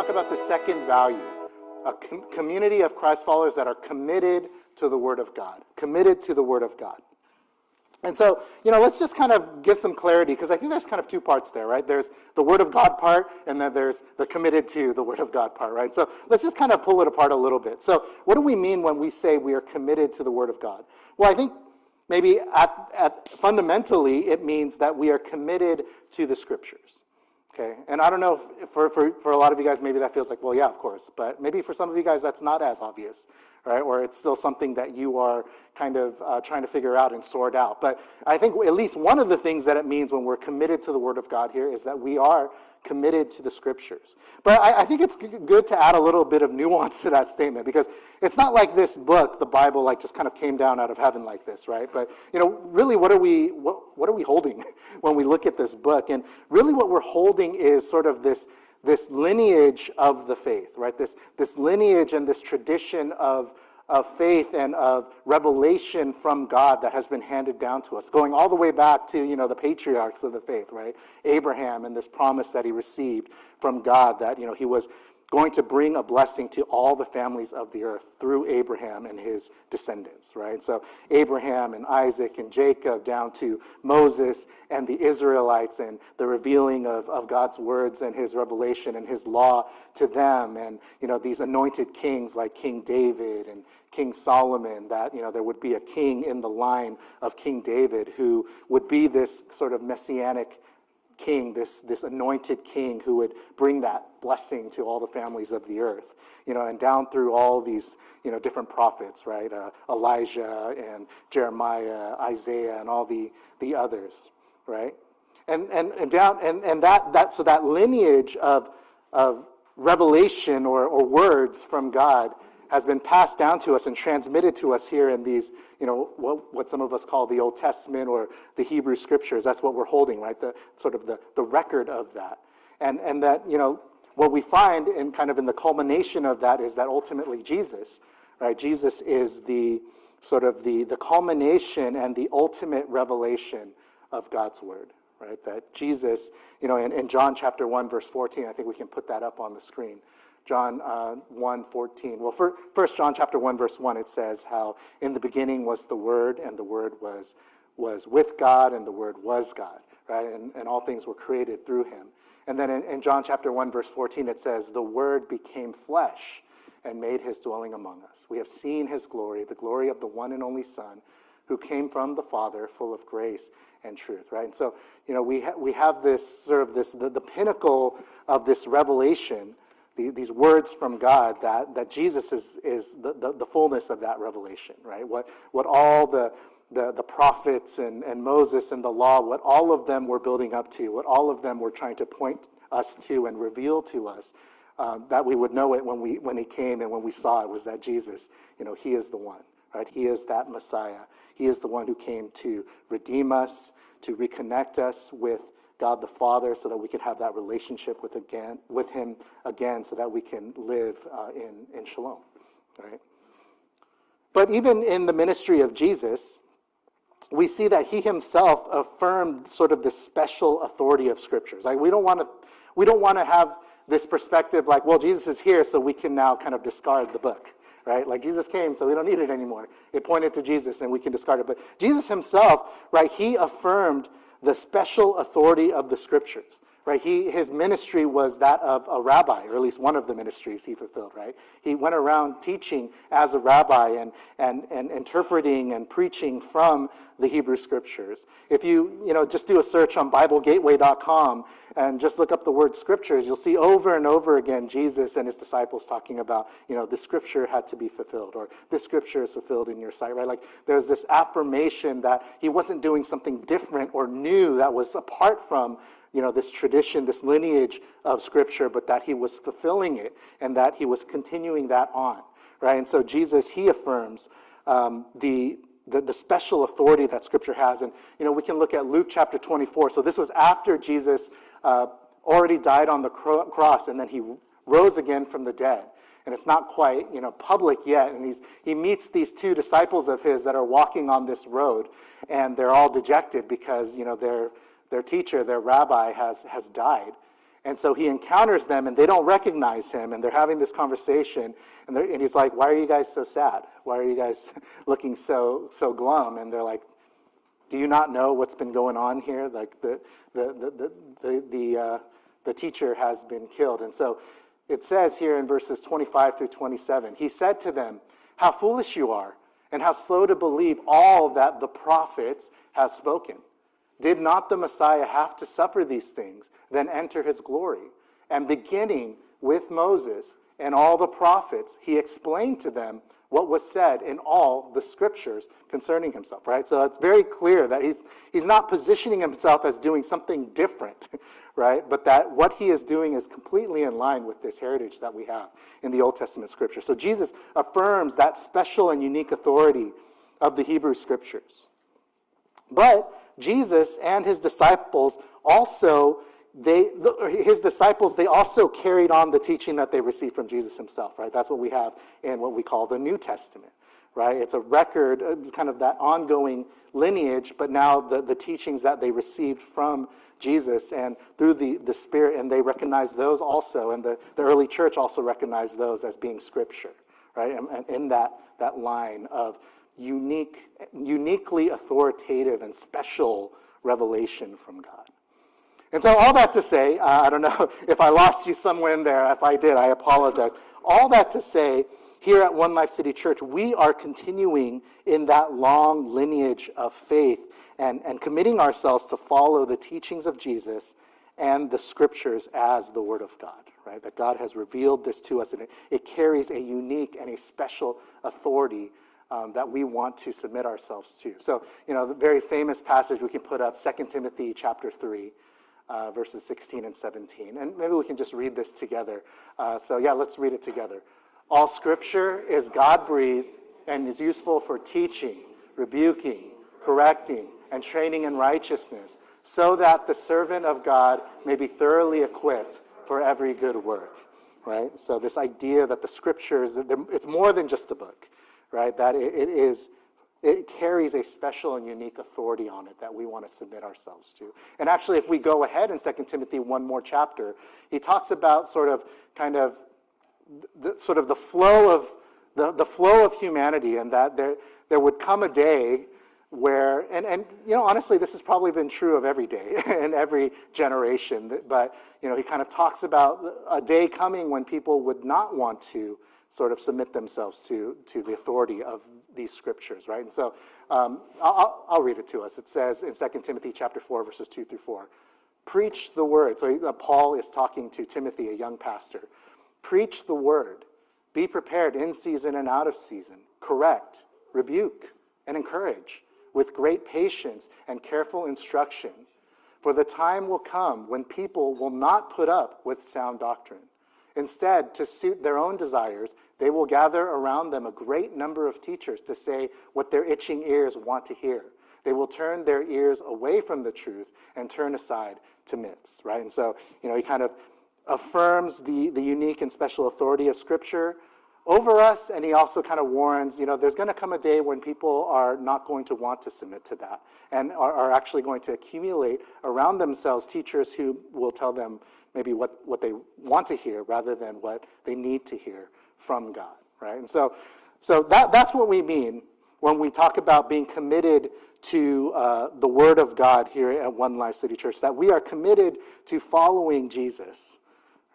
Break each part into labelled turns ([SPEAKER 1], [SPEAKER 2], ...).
[SPEAKER 1] talk about the second value a com- community of Christ followers that are committed to the Word of God. Committed to the Word of God. And so, you know, let's just kind of give some clarity because I think there's kind of two parts there, right? There's the Word of God part, and then there's the committed to the Word of God part, right? So let's just kind of pull it apart a little bit. So, what do we mean when we say we are committed to the Word of God? Well, I think maybe at, at fundamentally it means that we are committed to the Scriptures. Okay, and I don't know if for, for, for a lot of you guys, maybe that feels like, well, yeah, of course. But maybe for some of you guys, that's not as obvious, right? Or it's still something that you are kind of uh, trying to figure out and sort out. But I think at least one of the things that it means when we're committed to the Word of God here is that we are committed to the scriptures. But I, I, think it's good to add a little bit of nuance to that statement because it's not like this book, the Bible, like just kind of came down out of heaven like this, right? But you know, really, what are we what what are we holding when we look at this book? And really, what we're holding is sort of this this lineage of the faith, right? This this lineage and this tradition of of faith and of revelation from God that has been handed down to us, going all the way back to you know the patriarchs of the faith, right? Abraham and this promise that he received from God that you know he was going to bring a blessing to all the families of the earth through Abraham and his descendants, right? So Abraham and Isaac and Jacob down to Moses and the Israelites and the revealing of, of God's words and his revelation and his law to them and, you know, these anointed kings like King David and King Solomon, that, you know, there would be a king in the line of King David who would be this sort of messianic king, this, this anointed king who would bring that blessing to all the families of the earth. You know, and down through all these, you know, different prophets, right? Uh, Elijah and Jeremiah, Isaiah, and all the, the others, right? And, and, and down, and, and that, that, so that lineage of, of revelation or, or words from God has been passed down to us and transmitted to us here in these, you know, what, what some of us call the Old Testament or the Hebrew Scriptures. That's what we're holding, right? The sort of the, the record of that. And, and that, you know, what we find in kind of in the culmination of that is that ultimately Jesus, right? Jesus is the sort of the, the culmination and the ultimate revelation of God's word, right? That Jesus, you know, in, in John chapter 1, verse 14, I think we can put that up on the screen. John uh, 1 14. Well, for, first John chapter 1, verse 1, it says how in the beginning was the Word, and the Word was, was with God, and the Word was God, right? And, and all things were created through him. And then in, in John chapter 1, verse 14, it says, The Word became flesh and made his dwelling among us. We have seen his glory, the glory of the one and only Son, who came from the Father, full of grace and truth, right? And so, you know, we, ha- we have this sort of this, the, the pinnacle of this revelation the, these words from God that, that Jesus is, is the, the, the, fullness of that revelation, right? What, what all the, the, the prophets and, and Moses and the law, what all of them were building up to, what all of them were trying to point us to and reveal to us, um, that we would know it when, we, when he came and when we saw it was that Jesus, you know, he is the one, right? He is that Messiah. He is the one who came to redeem us, to reconnect us with God the Father so that we can have that relationship with, again, with Him again so that we can live uh, in, in shalom. Right? But even in the ministry of Jesus, we see that he himself affirmed sort of the special authority of scriptures. Like we don't want to we don't want to have this perspective like, well, Jesus is here, so we can now kind of discard the book, right? Like Jesus came, so we don't need it anymore. It pointed to Jesus, and we can discard it. But Jesus himself, right? He affirmed the special authority of the scriptures. Right? He, his ministry was that of a rabbi, or at least one of the ministries he fulfilled, right? He went around teaching as a rabbi and, and, and interpreting and preaching from the Hebrew scriptures. If you, you know, just do a search on BibleGateway.com and just look up the word scriptures, you'll see over and over again Jesus and his disciples talking about, you know, the scripture had to be fulfilled or this scripture is fulfilled in your sight, right? Like there's this affirmation that he wasn't doing something different or new that was apart from you know, this tradition, this lineage of Scripture, but that he was fulfilling it and that he was continuing that on, right? And so Jesus, he affirms um, the, the, the, special authority that Scripture has. And, you know, we can look at Luke chapter 24. So this was after Jesus uh, already died on the cro- cross and then he rose again from the dead. And it's not quite, you know, public yet. And he's, he meets these two disciples of his that are walking on this road, and they're all dejected because, you know, they're their teacher, their rabbi, has, has died. And so he encounters them and they don't recognize him and they're having this conversation and, and he's like, Why are you guys so sad? Why are you guys looking so, so glum? And they're like, Do you not know what's been going on here? Like the, the, the, the, the, uh, the teacher has been killed. And so it says here in verses 25 through 27 He said to them, How foolish you are, and how slow to believe all that the prophets have spoken. Did not the Messiah have to suffer these things, then enter his glory? And beginning with Moses and all the prophets, he explained to them what was said in all the scriptures concerning himself, right? So it's very clear that he's, he's not positioning himself as doing something different, right? But that what he is doing is completely in line with this heritage that we have in the Old Testament scripture. So Jesus affirms that special and unique authority of the Hebrew scriptures. But Jesus and his disciples also they his disciples they also carried on the teaching that they received from Jesus himself, right? That's what we have in what we call the New Testament, right? It's a record, uh, kind of that ongoing lineage, but now the, the teachings that they received from Jesus and through the, the Spirit, and they recognize those also, and the, the early church also recognized those as being scripture, right? And, and in that, that line of unique, uniquely authoritative and special revelation from God. And so, all that to say, uh, I don't know if I lost you somewhere in there. If I did, I apologize. All that to say, here at One Life City Church, we are continuing in that long lineage of faith and, and committing ourselves to follow the teachings of Jesus and the scriptures as the Word of God, right? That God has revealed this to us, and it, it carries a unique and a special authority um, that we want to submit ourselves to. So, you know, the very famous passage we can put up, 2 Timothy chapter 3, uh, verses 16 and 17. And maybe we can just read this together. Uh, so, yeah, let's read it together. All scripture is God breathed and is useful for teaching, rebuking, correcting, and training in righteousness, so that the servant of God may be thoroughly equipped for every good work. Right? So, this idea that the scriptures, it's more than just a book right? That it, it is it carries a special and unique authority on it that we want to submit ourselves to. And actually, if we go ahead in 2 Timothy one more chapter, he talks about sort of kind of the, sort of the flow of the, the flow of humanity and that there, there would come a day where and, and you know honestly this has probably been true of every day and every generation but you know he kind of talks about a day coming when people would not want to sort of submit themselves to, to the authority of these scriptures, right? And so um, I'll, I'll read it to us. It says in 2 Timothy chapter 4, verses 2 through 4, preach the word. So uh, Paul is talking to Timothy, a young pastor. Preach the word. Be prepared in season and out of season. Correct, rebuke, and encourage with great patience and careful instruction. For the time will come when people will not put up with sound doctrine Instead, to suit their own desires, they will gather around them a great number of teachers to say what their itching ears want to hear. They will turn their ears away from the truth and turn aside to myths, right? And so, you know, he kind of affirms the, the unique and special authority of Scripture over us, and he also kind of warns, you know, there's going to come a day when people are not going to want to submit to that and are, are actually going to accumulate around themselves teachers who will tell them, maybe what, what they want to hear rather than what they need to hear from God, right? And so, so that, that's what we mean when we talk about being committed to uh, the Word of God here at One Life City Church, that we are committed to following Jesus,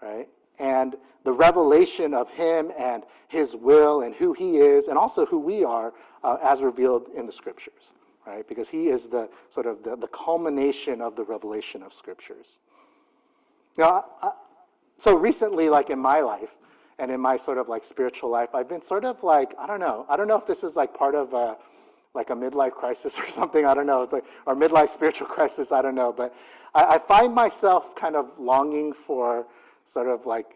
[SPEAKER 1] right? And the revelation of Him and His will and who He is, and also who we are uh, as revealed in the Scriptures, right? Because He is the sort of the, the culmination of the revelation of Scriptures. You know, I, so recently, like in my life and in my sort of like spiritual life, I've been sort of like, I don't know, I don't know if this is like part of a, like a midlife crisis or something, I don't know. It's like, or midlife spiritual crisis, I don't know. But I, I find myself kind of longing for sort of like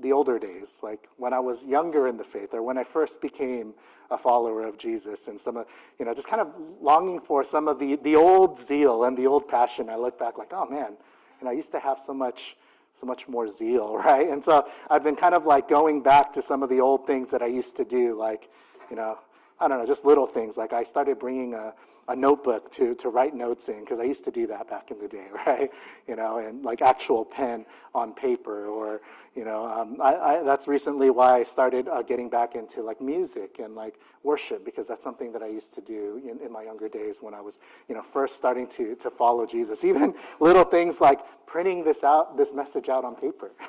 [SPEAKER 1] the older days, like when I was younger in the faith or when I first became a follower of Jesus and some of, you know, just kind of longing for some of the, the old zeal and the old passion. I look back like, oh man, and I used to have so much, so much more zeal, right? And so I've been kind of like going back to some of the old things that I used to do, like, you know, I don't know, just little things. Like I started bringing a, a notebook to, to write notes in because I used to do that back in the day, right? You know, and like actual pen on paper, or you know, um, I, I, that's recently why I started uh, getting back into like music and like worship because that's something that I used to do in, in my younger days when I was, you know, first starting to to follow Jesus. Even little things like printing this out, this message out on paper,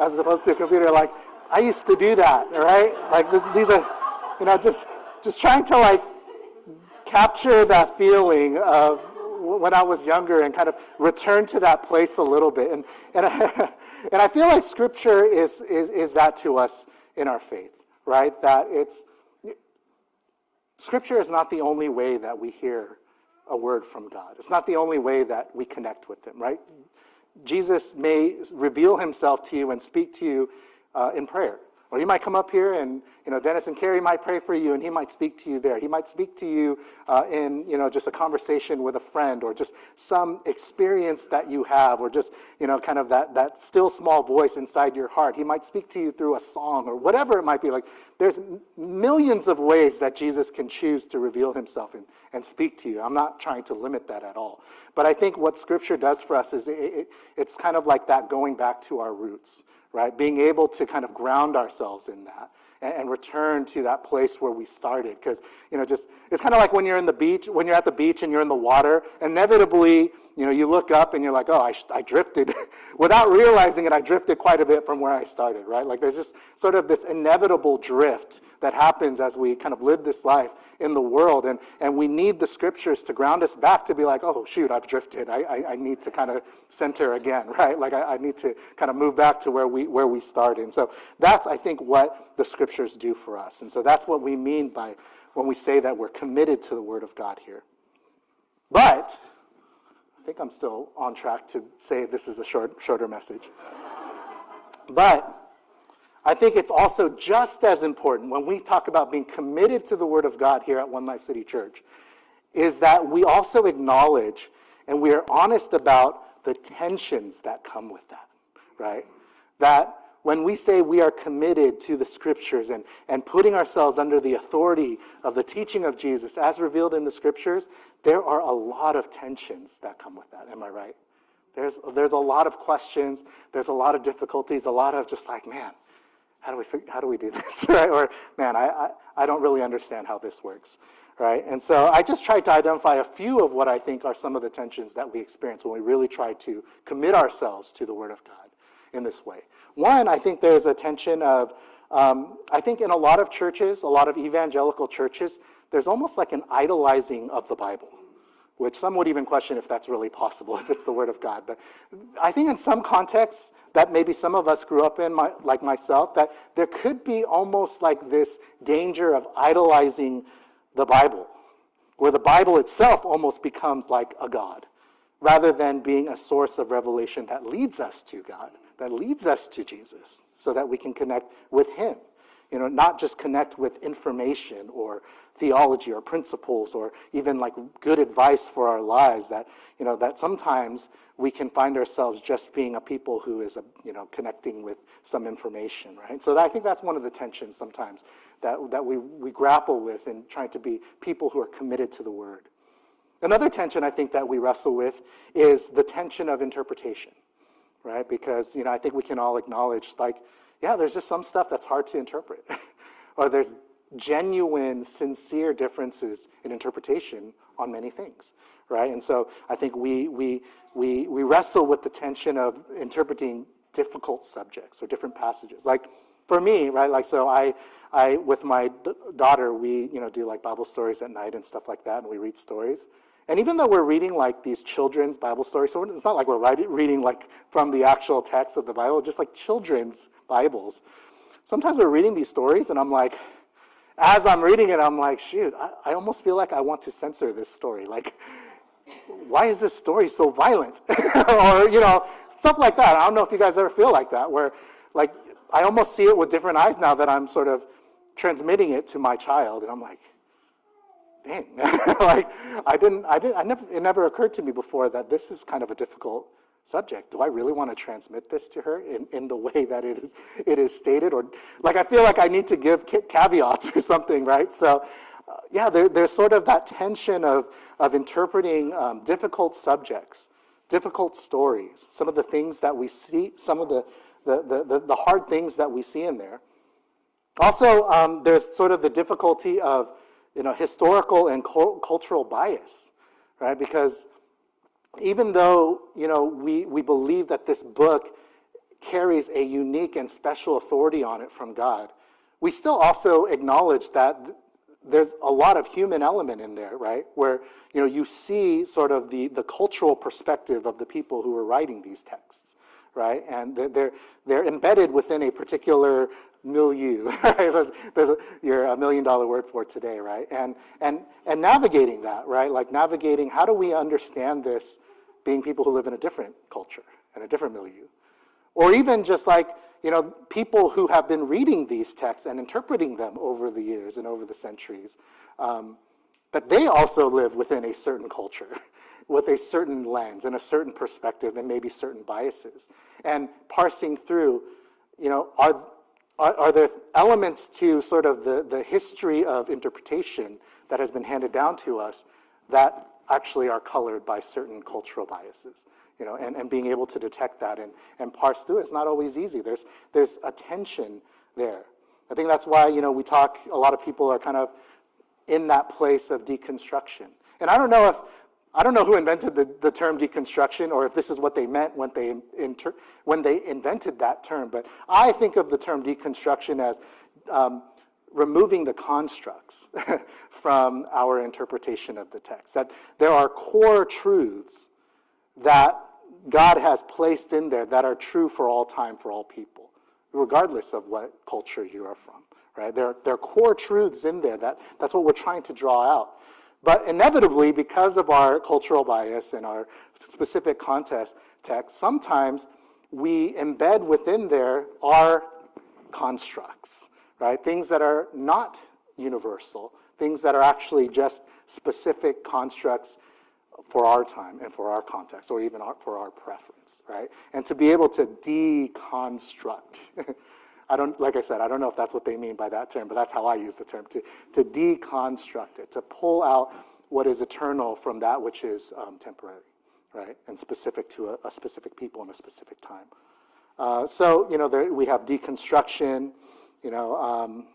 [SPEAKER 1] as opposed to a computer. Like I used to do that, right? Like this, these are, you know, just just trying to like capture that feeling of when I was younger and kind of return to that place a little bit. And, and, I, and I feel like Scripture is, is, is that to us in our faith, right? That it's, Scripture is not the only way that we hear a word from God. It's not the only way that we connect with Him, right? Jesus may reveal Himself to you and speak to you uh, in prayer. Or you might come up here and, you know, Dennis and Carrie might pray for you and he might speak to you there. He might speak to you uh, in, you know, just a conversation with a friend or just some experience that you have or just, you know, kind of that, that still small voice inside your heart. He might speak to you through a song or whatever it might be. Like there's millions of ways that Jesus can choose to reveal himself and, and speak to you. I'm not trying to limit that at all. But I think what scripture does for us is it, it, it's kind of like that going back to our roots right? Being able to kind of ground ourselves in that and, and return to that place where we started. Because, you know, just, it's kind of like when you're in the beach, when you're at the beach and you're in the water, inevitably, you know, you look up and you're like, oh, I, I drifted. Without realizing it, I drifted quite a bit from where I started, right? Like there's just sort of this inevitable drift that happens as we kind of live this life in the world. And, and we need the scriptures to ground us back to be like, oh, shoot, I've drifted. I, I, I need to kind of center again, right? Like I, I need to kind of move back to where we, where we started. And so that's, I think, what the scriptures do for us. And so that's what we mean by when we say that we're committed to the word of God here. But I think I'm still on track to say this is a short, shorter message. But I think it's also just as important when we talk about being committed to the Word of God here at One Life City Church, is that we also acknowledge and we are honest about the tensions that come with that, right? That when we say we are committed to the scriptures and, and putting ourselves under the authority of the teaching of Jesus as revealed in the scriptures, there are a lot of tensions that come with that. Am I right? There's, there's a lot of questions, there's a lot of difficulties, a lot of just like, man, how do we figure, how do we do this right? Or man I, I, I don't really understand how this works right? And so i just tried to identify a few of what i think are some of the tensions that we experience when we really try to commit ourselves to the word of god in this way. One i think there's a tension of um, i think in a lot of churches a lot of evangelical churches there's almost like an idolizing of the bible which some would even question if that's really possible, if it's the Word of God. But I think in some contexts that maybe some of us grew up in, my, like myself, that there could be almost like this danger of idolizing the Bible, where the Bible itself almost becomes like a God, rather than being a source of revelation that leads us to God, that leads us to Jesus, so that we can connect with Him. You know, not just connect with information or theology or principles or even like good advice for our lives that you know that sometimes we can find ourselves just being a people who is a, you know connecting with some information right? So i think that's one of the tensions sometimes that, that we, we grapple with in trying to be people who are committed to the word. Another tension i think that we wrestle with is the tension of interpretation right? Because you know i think we can all acknowledge like yeah there's just some stuff that's hard to interpret or there's genuine, sincere differences in interpretation on many things, right? And so I think we, we, we, we wrestle with the tension of interpreting difficult subjects or different passages. Like for me, right, like so I, I with my d- daughter, we, you know, do like Bible stories at night and stuff like that, and we read stories. And even though we're reading like these children's Bible stories, so it's not like we're writing, reading like from the actual text of the Bible, just like children's Bibles. Sometimes we're reading these stories, and I'm like, as I'm reading it, I'm like, shoot, I, I almost feel like I want to censor this story. Like, why is this story so violent? or, you know, stuff like that. I don't know if you guys ever feel like that, where, like, I almost see it with different eyes now that I'm sort of transmitting it to my child, and I'm like, dang, like, I didn't, I didn't, I never, it never occurred to me before that this is kind of a difficult subject. Do I really want to transmit this to her in, in the way that it is, it is stated? Or, like, I feel like I need to give caveats or something, right? So, uh, yeah, there, there's sort of that tension of, of interpreting um, difficult subjects, difficult stories, some of the things that we see, some of the, the, the, the, hard things that we see in there. Also, um, there's sort of the difficulty of you know, historical and cultural bias, right? Because even though you know, we, we believe that this book carries a unique and special authority on it from God, we still also acknowledge that there's a lot of human element in there, right? Where you know you see sort of the, the cultural perspective of the people who are writing these texts, right? And they're they're embedded within a particular milieu, right? There's a, you're a million dollar word for today, right? And and and navigating that, right? Like navigating how do we understand this being people who live in a different culture and a different milieu, or even just like you know, people who have been reading these texts and interpreting them over the years and over the centuries, um, that they also live within a certain culture, with a certain lens and a certain perspective and maybe certain biases. And parsing through, you know, are, are, are there elements to sort of the, the history of interpretation that has been handed down to us that actually are colored by certain cultural biases? you know, and, and being able to detect that and, and parse through. It's not always easy. There's, there's a tension there. I think that's why, you know, we talk, a lot of people are kind of in that place of deconstruction. And I don't know if, I don't know who invented the, the term deconstruction or if this is what they meant when they, inter, when they invented that term, but I think of the term deconstruction as um, removing the constructs from our interpretation of the text. That there are core truths that God has placed in there that are true for all time, for all people, regardless of what culture you are from. Right? There, there are core truths in there that that's what we're trying to draw out. But inevitably, because of our cultural bias and our specific context, text, sometimes we embed within there our constructs, right? Things that are not universal, things that are actually just specific constructs for our time and for our context, or even our, for our preference, right? And to be able to deconstruct. I don't, like I said, I don't know if that's what they mean by that term, but that's how I use the term to, to deconstruct it, to pull out what is eternal from that which is um, temporary, right? And specific to a, a, specific people in a specific time. Uh, so, you know, there, we have deconstruction, you know, um,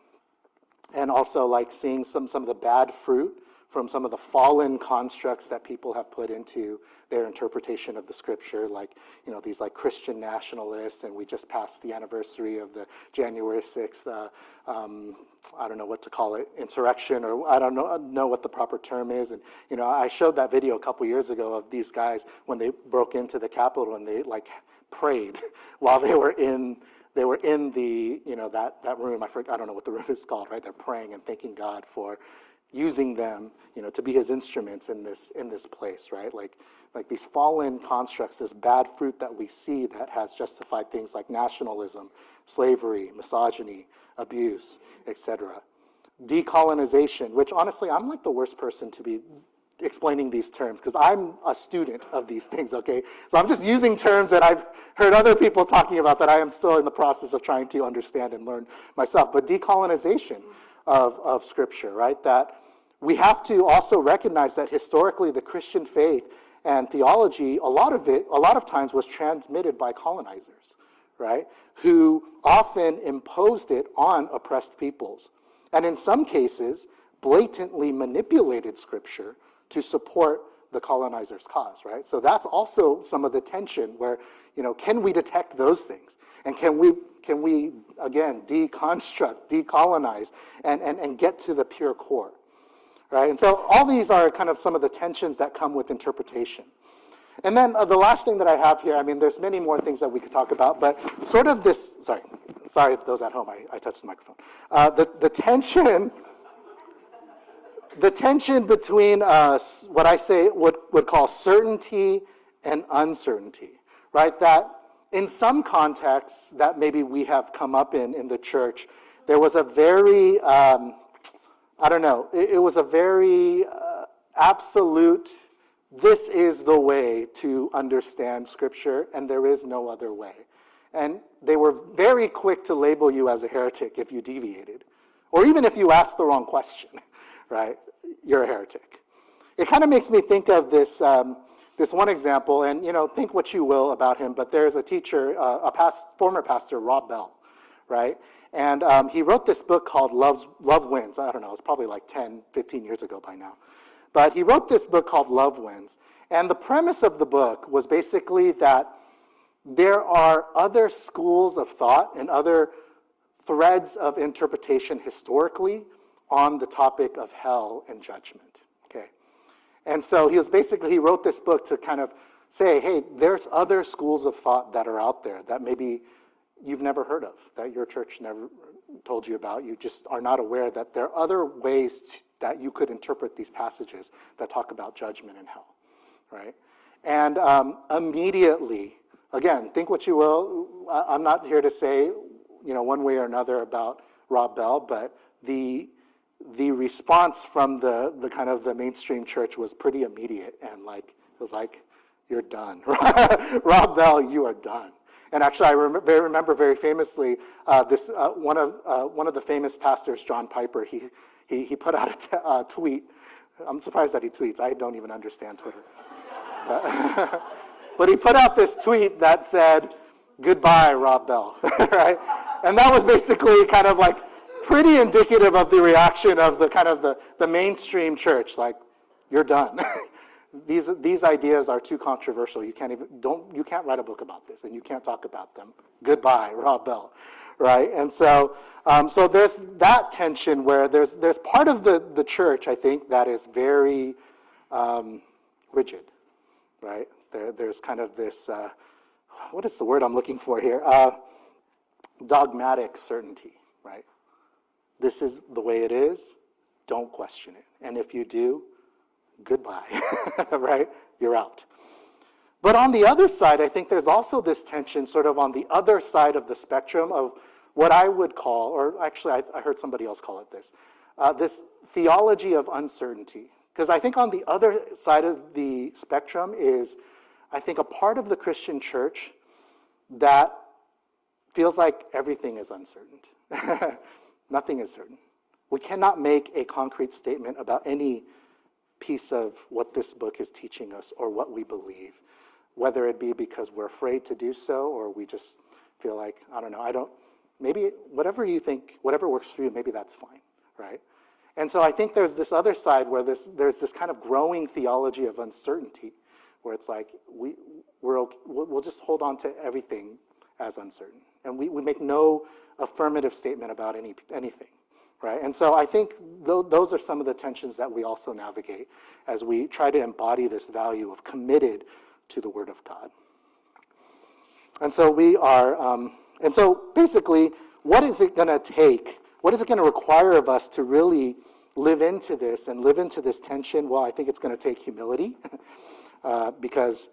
[SPEAKER 1] and also like seeing some, some of the bad fruit from some of the fallen constructs that people have put into their interpretation of the scripture, like you know these like Christian nationalists, and we just passed the anniversary of the January sixth. Uh, um, I don't know what to call it, insurrection, or I don't know know what the proper term is. And you know, I showed that video a couple years ago of these guys when they broke into the Capitol and they like prayed while they were in they were in the you know that that room. I forget, I don't know what the room is called. Right, they're praying and thanking God for using them, you know, to be his instruments in this in this place, right? Like like these fallen constructs, this bad fruit that we see that has justified things like nationalism, slavery, misogyny, abuse, etc. Decolonization, which honestly I'm like the worst person to be explaining these terms because I'm a student of these things, okay? So I'm just using terms that I've heard other people talking about that I am still in the process of trying to understand and learn myself. But decolonization of, of Scripture, right? That we have to also recognize that historically the Christian faith and theology, a lot of it, a lot of times was transmitted by colonizers, right? Who often imposed it on oppressed peoples. And in some cases, blatantly manipulated scripture to support the colonizer's cause, right? So that's also some of the tension where, you know, can we detect those things? And can we, can we again, deconstruct, decolonize, and, and, and get to the pure core? right? And so all these are kind of some of the tensions that come with interpretation. And then uh, the last thing that I have here, I mean, there's many more things that we could talk about, but sort of this, sorry, sorry those at home, I, I touched the microphone. Uh, the, the tension, the tension between uh, what I say would, would call certainty and uncertainty, right? That in some contexts that maybe we have come up in in the church, there was a very, um, I don't know. It, it was a very uh, absolute, this is the way to understand Scripture, and there is no other way. And they were very quick to label you as a heretic if you deviated, or even if you asked the wrong question, right? You're a heretic. It kind of makes me think of this, um, this one example, and you know, think what you will about him, but there's a teacher, uh, a past, former pastor, Rob Bell, right? And um, he wrote this book called Love's, Love Wins. I don't know, it's probably like 10, 15 years ago by now. But he wrote this book called Love Wins. And the premise of the book was basically that there are other schools of thought and other threads of interpretation historically on the topic of hell and judgment. Okay. And so he was basically, he wrote this book to kind of say, hey, there's other schools of thought that are out there that maybe you've never heard of, that your church never told you about. You just are not aware that there are other ways that you could interpret these passages that talk about judgment and hell, right? And um, immediately, again, think what you will. I'm not here to say, you know, one way or another about Rob Bell, but the the response from the the kind of the mainstream church was pretty immediate and like it was like, you're done, Rob Bell, you are done. And actually, I rem- remember very famously uh, this uh, one of uh, one of the famous pastors, John Piper. He he, he put out a t- tweet. I'm surprised that he tweets. I don't even understand Twitter. but he put out this tweet that said, "Goodbye, Rob Bell," right? And that was basically kind of like pretty indicative of the reaction of the kind of the, the mainstream church. Like, you're done. these, these ideas are too controversial. You can't even don't you can't write a book about this, and you can't talk about them. Goodbye, Rob Bell, right? And so, um, so there's that tension where there's there's part of the the church I think that is very um, rigid, right? There, there's kind of this uh, what is the word I'm looking for here? Uh, dogmatic certainty, right? This is the way it is. Don't question it, and if you do, goodbye, right? You're out. But on the other side, I think there's also this tension sort of on the other side of the spectrum of what I would call, or actually, I, I heard somebody else call it this, uh, this theology of uncertainty. Because I think on the other side of the spectrum is, I think, a part of the Christian church that feels like everything is uncertain. Nothing is certain. We cannot make a concrete statement about any piece of what this book is teaching us or what we believe, whether it be because we're afraid to do so or we just feel like, I don't know, I don't, maybe whatever you think, whatever works for you, maybe that's fine, right? And so I think there's this other side where there's, this kind of growing theology of uncertainty, where it's like we, we're, we'll just hold on to everything as uncertain. And we, we make no affirmative statement about any, anything right? And so I think th- those are some of the tensions that we also navigate as we try to embody this value of committed to the Word of God. And so we are, um, and so basically, what is it going to take? What is it going to require of us to really live into this and live into this tension? Well, I think it's going to take humility uh, because,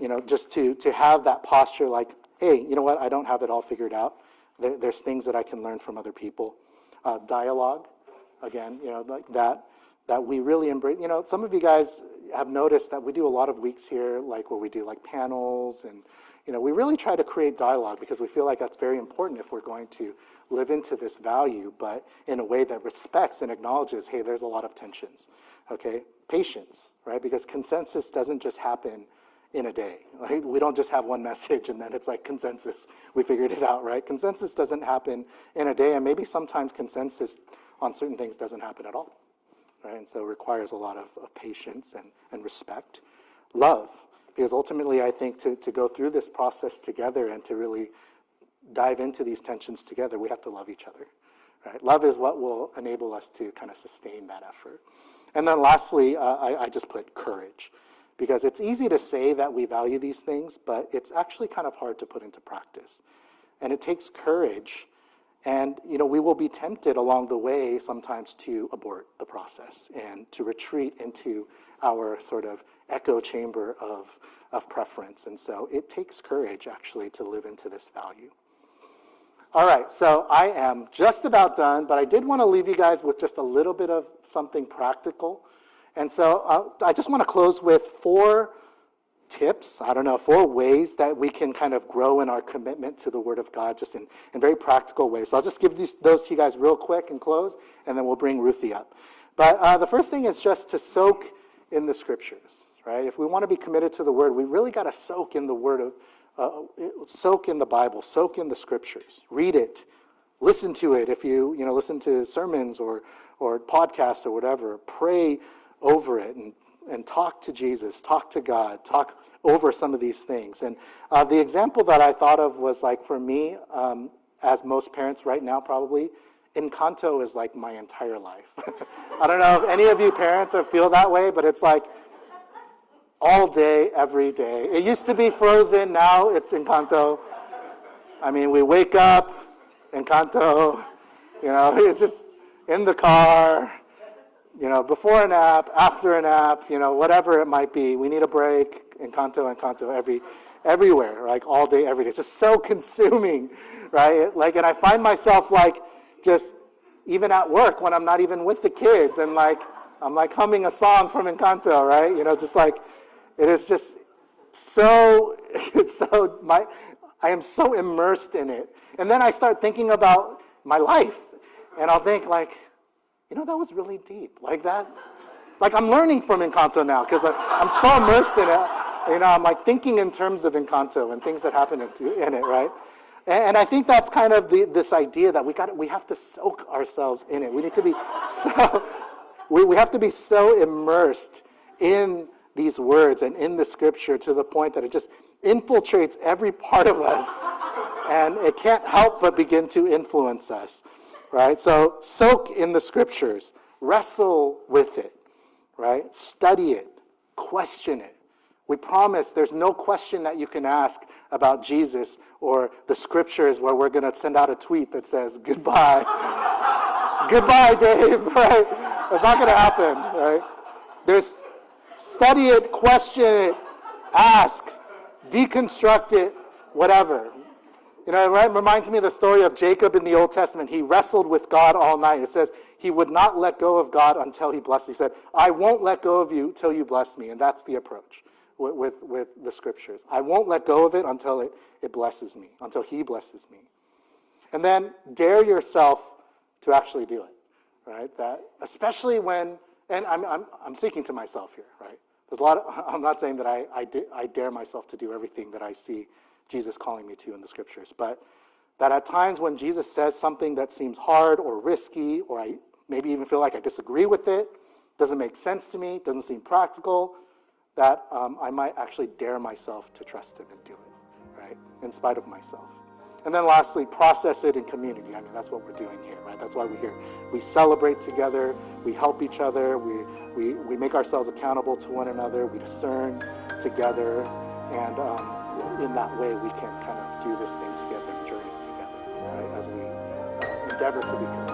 [SPEAKER 1] you know, just to, to have that posture like, hey, you know what, I don't have it all figured out. There, there's things that I can learn from other people uh, dialogue, again, you know, like that, that we really embrace. You know, some of you guys have noticed that we do a lot of weeks here, like where we do like panels and, you know, we really try to create dialogue because we feel like that's very important if we're going to live into this value, but in a way that respects and acknowledges, hey, there's a lot of tensions, okay? Patience, right? Because consensus doesn't just happen in a day. We don't just have one message and then it's like consensus. We figured it out, right? Consensus doesn't happen in a day, and maybe sometimes consensus on certain things doesn't happen at all, right? And so it requires a lot of, of patience and, and respect. Love, because ultimately I think to, to go through this process together and to really dive into these tensions together, we have to love each other, right? Love is what will enable us to kind of sustain that effort. And then lastly, uh, I, I just put courage because it's easy to say that we value these things, but it's actually kind of hard to put into practice. And it takes courage. And you know, we will be tempted along the way sometimes to abort the process and to retreat into our sort of echo chamber of, of preference. And so it takes courage actually to live into this value. All right, so I am just about done, but I did want to leave you guys with just a little bit of something practical. And so uh, I just want to close with four tips, I don't know, four ways that we can kind of grow in our commitment to the Word of God just in, in very practical ways. So I'll just give these, those to you guys real quick and close, and then we'll bring Ruthie up. But uh, the first thing is just to soak in the scriptures, right? If we want to be committed to the word, we really got to soak in the word of, uh, soak in the Bible, soak in the scriptures, read it, listen to it. If you, you know, listen to sermons or, or podcasts or whatever, pray over it and, and talk to Jesus, talk to God, talk over some of these things. And uh, the example that I thought of was like for me, um, as most parents right now probably, Encanto is like my entire life. I don't know if any of you parents feel that way, but it's like all day, every day. It used to be Frozen, now it's Encanto. I mean, we wake up, Encanto, you know, it's just in the car, you know, before a nap, after a nap, you know, whatever it might be. We need a break, Encanto, Encanto, every, everywhere, like all day, every day. It's just so consuming, right? Like, and I find myself like, just even at work when I'm not even with the kids and like I'm like humming a song from Encanto, right? You know, just like it is just so it's so my I am so immersed in it. And then I start thinking about my life and I'll think like, you know, that was really deep. Like that like I'm learning from Encanto now because I'm so immersed in it. You know, I'm like thinking in terms of Encanto and things that happen in it, right? And I think that's kind of the, this idea that we got we have to soak ourselves in it. We need to be so we, we have to be so immersed in these words and in the scripture to the point that it just infiltrates every part of us and it can't help but begin to influence us. Right? So soak in the scriptures, wrestle with it, right? Study it, question it. We promise there's no question that you can ask about Jesus or the scriptures where we're going to send out a tweet that says, goodbye. goodbye, Dave, right? That's not going to happen, right? There's study it, question it, ask, deconstruct it, whatever. You know, it reminds me of the story of Jacob in the Old Testament. He wrestled with God all night. It says he would not let go of God until he blessed. He said, I won't let go of you till you bless me. And that's the approach with, with, with the scriptures. I won't let go of it until it, it blesses me, until He blesses me. And then dare yourself to actually do it, right? That, especially when, and I'm, I'm, I'm speaking to myself here, right? There's a lot of, I'm not saying that I, I, I dare myself to do everything that I see Jesus calling me to in the scriptures, but that at times when Jesus says something that seems hard or risky, or I maybe even feel like I disagree with it, doesn't make sense to me, doesn't seem practical, that um, I might actually dare myself to trust Him and do it, right? In spite of myself. And then lastly, process it in community. I mean, that's what we're doing here, right? That's why we're here. We celebrate together, we help each other, we, we, we make ourselves accountable to one another, we discern together, and um, in that way we can kind of do this thing together, journey together, right? As we endeavor to be committed to Jesus.